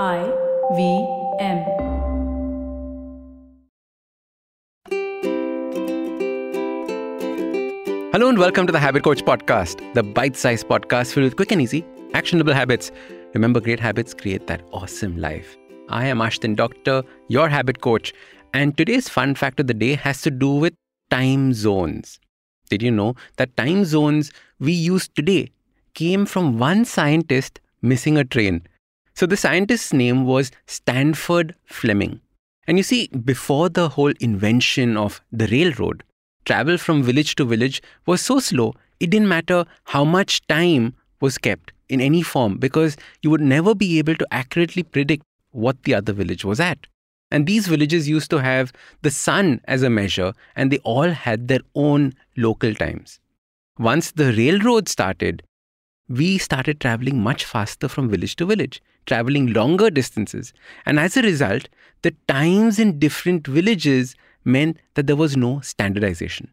I V M. Hello and welcome to the Habit Coach Podcast, the bite sized podcast filled with quick and easy, actionable habits. Remember, great habits create that awesome life. I am Ashdin Doctor, your habit coach, and today's fun fact of the day has to do with time zones. Did you know that time zones we use today came from one scientist missing a train? So the scientist's name was Sandford Fleming. And you see, before the whole invention of the railroad, travel from village to village was so slow, it didn't matter how much time was kept in any form because you would never be able to accurately predict what the other village was at. And these villages used to have the sun as a measure, and they all had their own local times. Once the railroad started, we started traveling much faster from village to village, traveling longer distances. And as a result, the times in different villages meant that there was no standardization.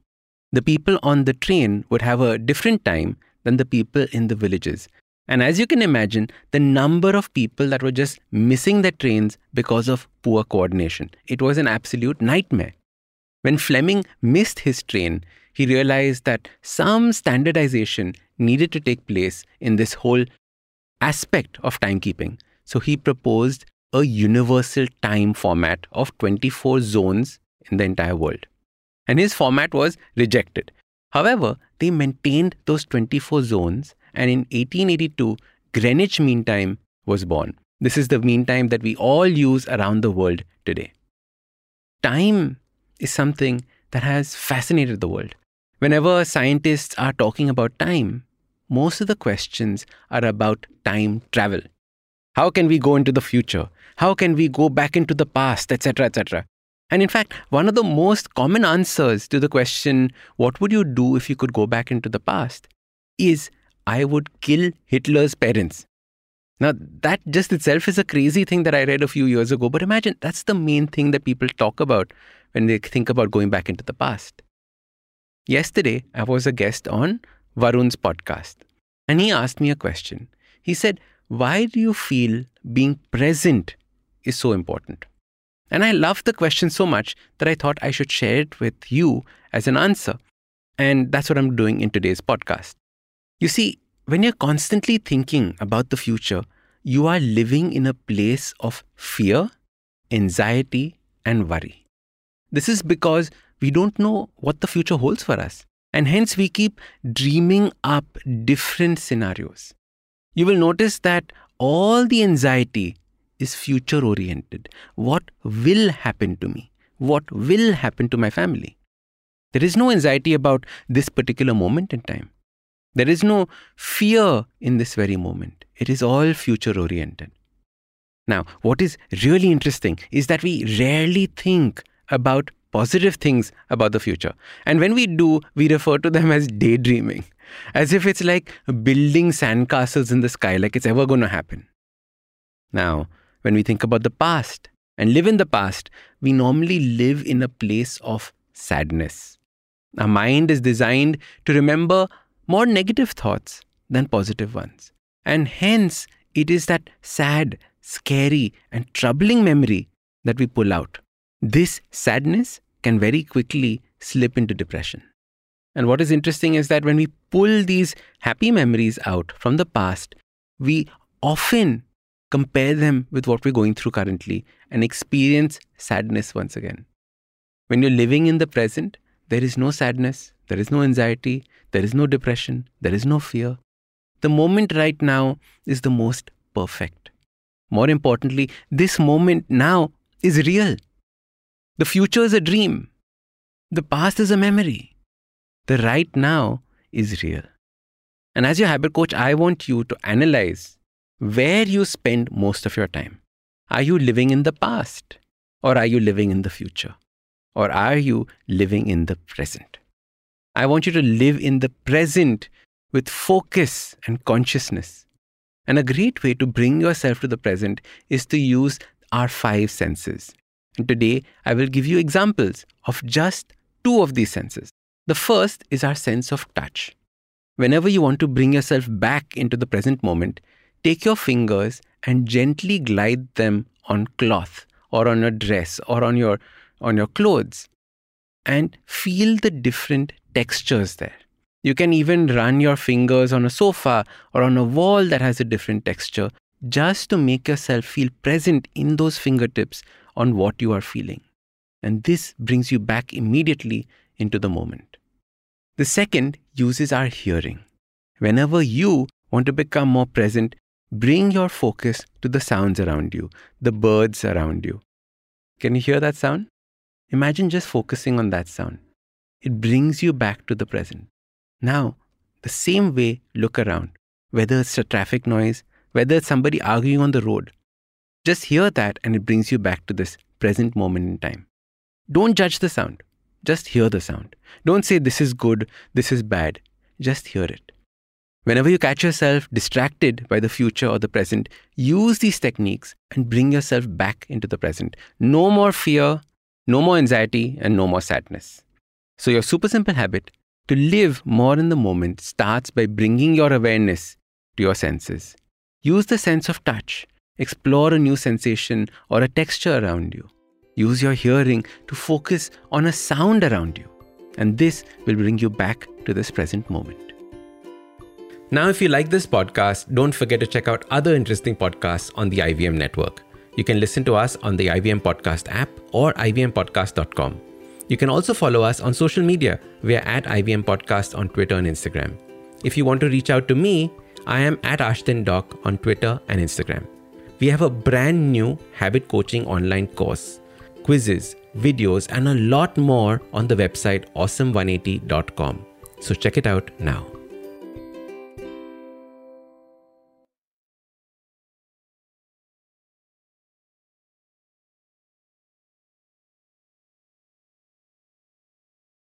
The people on the train would have a different time than the people in the villages. And as you can imagine, the number of people that were just missing their trains because of poor coordination. It was an absolute nightmare. When Fleming missed his train, he realized that some standardization needed to take place in this whole aspect of timekeeping. So he proposed a universal time format of 24 zones in the entire world. And his format was rejected. However, they maintained those 24 zones, and in 1882, Greenwich Mean Time was born. This is the mean time that we all use around the world today. Time is something that has fascinated the world. Whenever scientists are talking about time, most of the questions are about time travel. How can we go into the future? How can we go back into the past, etc., etc.? And in fact, one of the most common answers to the question, what would you do if you could go back into the past, is I would kill Hitler's parents. Now, that just itself is a crazy thing that I read a few years ago, but imagine that's the main thing that people talk about when they think about going back into the past. Yesterday, I was a guest on Varun's podcast, and he asked me a question. He said, Why do you feel being present is so important? And I loved the question so much that I thought I should share it with you as an answer. And that's what I'm doing in today's podcast. You see, when you're constantly thinking about the future, you are living in a place of fear, anxiety, and worry. This is because we don't know what the future holds for us. And hence, we keep dreaming up different scenarios. You will notice that all the anxiety is future oriented. What will happen to me? What will happen to my family? There is no anxiety about this particular moment in time. There is no fear in this very moment. It is all future oriented. Now, what is really interesting is that we rarely think about positive things about the future. And when we do, we refer to them as daydreaming, as if it's like building sandcastles in the sky, like it's ever going to happen. Now, when we think about the past and live in the past, we normally live in a place of sadness. Our mind is designed to remember more negative thoughts than positive ones. And hence, it is that sad, scary, and troubling memory that we pull out. This sadness can very quickly slip into depression. And what is interesting is that when we pull these happy memories out from the past, we often compare them with what we're going through currently, and experience sadness once again. When you're living in the present, there is no sadness, there is no anxiety, there is no depression, there is no fear. The moment right now is the most perfect. More importantly, this moment now is real. The future is a dream. The past is a memory. The right now is real. And as your habit coach, I want you to analyze where you spend most of your time. Are you living in the past? Or are you living in the future? Or are you living in the present? I want you to live in the present with focus and consciousness. And a great way to bring yourself to the present is to use our five senses. Today, I will give you examples of just two of these senses. The first is our sense of touch. Whenever you want to bring yourself back into the present moment, take your fingers and gently glide them on cloth or on a dress or on your on your clothes and feel the different textures there. You can even run your fingers on a sofa or on a wall that has a different texture just to make yourself feel present in those fingertips on what you are feeling. And this brings you back immediately into the moment. The second uses our hearing. Whenever you want to become more present, bring your focus to the sounds around you, the birds around you. Can you hear that sound? Imagine just focusing on that sound. It brings you back to the present. Now, the same way, look around, whether it's a traffic noise, whether it's somebody arguing on the road. Just hear that and it brings you back to this present moment in time. Don't judge the sound. Just hear the sound. Don't say this is good, this is bad. Just hear it. Whenever you catch yourself distracted by the future or the present, use these techniques and bring yourself back into the present. No more fear, no more anxiety, and no more sadness. So, your super simple habit to live more in the moment starts by bringing your awareness to your senses. Use the sense of touch, explore a new sensation or a texture around you. Use your hearing to focus on a sound around you, and this will bring you back to this present moment. Now, if you like this podcast, don't forget to check out other interesting podcasts on the IVM network. You can listen to us on the IVM Podcast app or ivmpodcast.com. You can also follow us on social media. We are at IVM Podcast on Twitter and Instagram. If you want to reach out to me, I am at Ashdin Doc on Twitter and Instagram. We have a brand new habit coaching online course, quizzes, videos, and a lot more on the website awesome180.com. So check it out now.